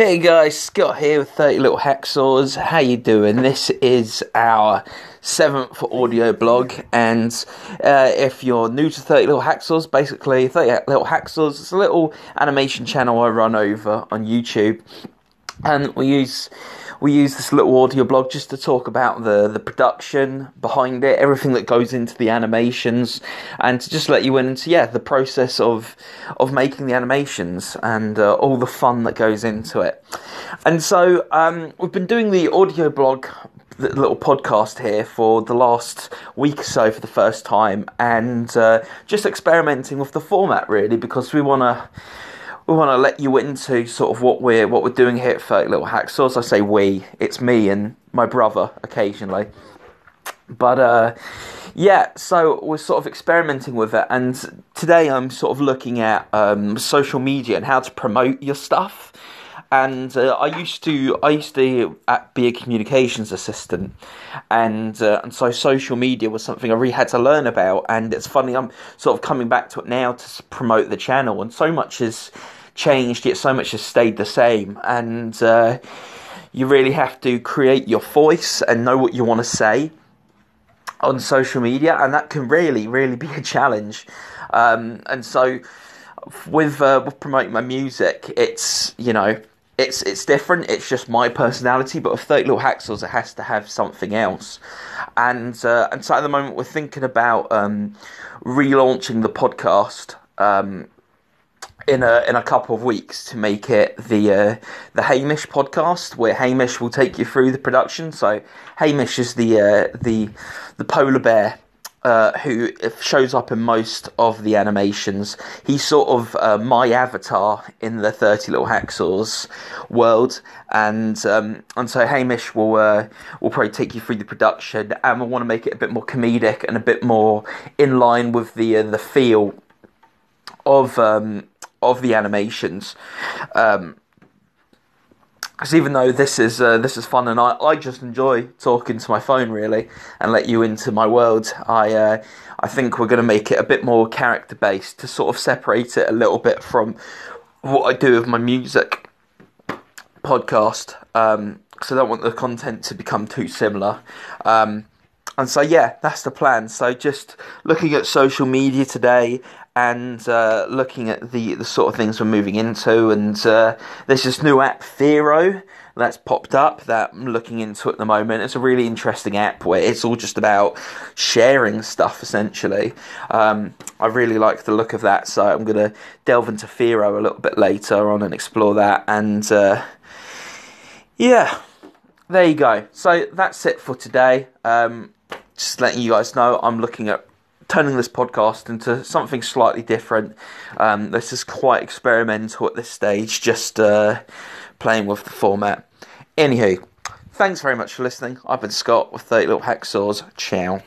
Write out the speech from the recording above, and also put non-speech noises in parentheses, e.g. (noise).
Hey guys, Scott here with 30 Little Hacksaws. How you doing? This is our seventh audio blog, and uh, if you're new to 30 Little Hacksaws, basically 30 Little Hacksaws is a little animation channel I run over on YouTube, and we use we use this little audio blog just to talk about the, the production behind it, everything that goes into the animations, and to just let you into yeah the process of of making the animations and uh, all the fun that goes into it. And so um, we've been doing the audio blog the little podcast here for the last week or so for the first time and uh, just experimenting with the format really because we want to we want to let you into sort of what we're what we're doing here at 30 Little Hacksaws. I say we, it's me and my brother occasionally. But uh, yeah, so we're sort of experimenting with it, and today I'm sort of looking at um, social media and how to promote your stuff. And uh, I used to I used to be a communications assistant, and uh, and so social media was something I really had to learn about. And it's funny I'm sort of coming back to it now to promote the channel, and so much is changed, yet so much has stayed the same. And uh, you really have to create your voice and know what you want to say on social media, and that can really, really (laughs) be a challenge. Um, and so, with uh, with promoting my music, it's you know. It's it's different. It's just my personality, but with Thirty Little Hacksaws, it has to have something else. And uh, and so at the moment, we're thinking about um, relaunching the podcast um, in a in a couple of weeks to make it the uh, the Hamish podcast, where Hamish will take you through the production. So Hamish is the uh, the the polar bear uh, who shows up in most of the animations. He's sort of uh, my avatar in the Thirty Little Hacksaws world, and um, and so Hamish will uh, will probably take you through the production, and we'll want to make it a bit more comedic and a bit more in line with the uh, the feel of um, of the animations. Um, because even though this is uh, this is fun and I, I just enjoy talking to my phone really and let you into my world, I uh, I think we're going to make it a bit more character based to sort of separate it a little bit from what I do with my music podcast. Um, because I don't want the content to become too similar. Um, and so yeah, that's the plan. So just looking at social media today and uh, looking at the, the sort of things we're moving into. And uh, there's this new app, Vero, that's popped up that I'm looking into at the moment. It's a really interesting app where it's all just about sharing stuff essentially. Um, I really like the look of that, so I'm going to delve into Vero a little bit later on and explore that. And uh, yeah, there you go. So that's it for today. Um, just letting you guys know, I'm looking at turning this podcast into something slightly different. Um, this is quite experimental at this stage, just uh, playing with the format. Anywho, thanks very much for listening. I've been Scott with 30 Little Hacksaws. Ciao.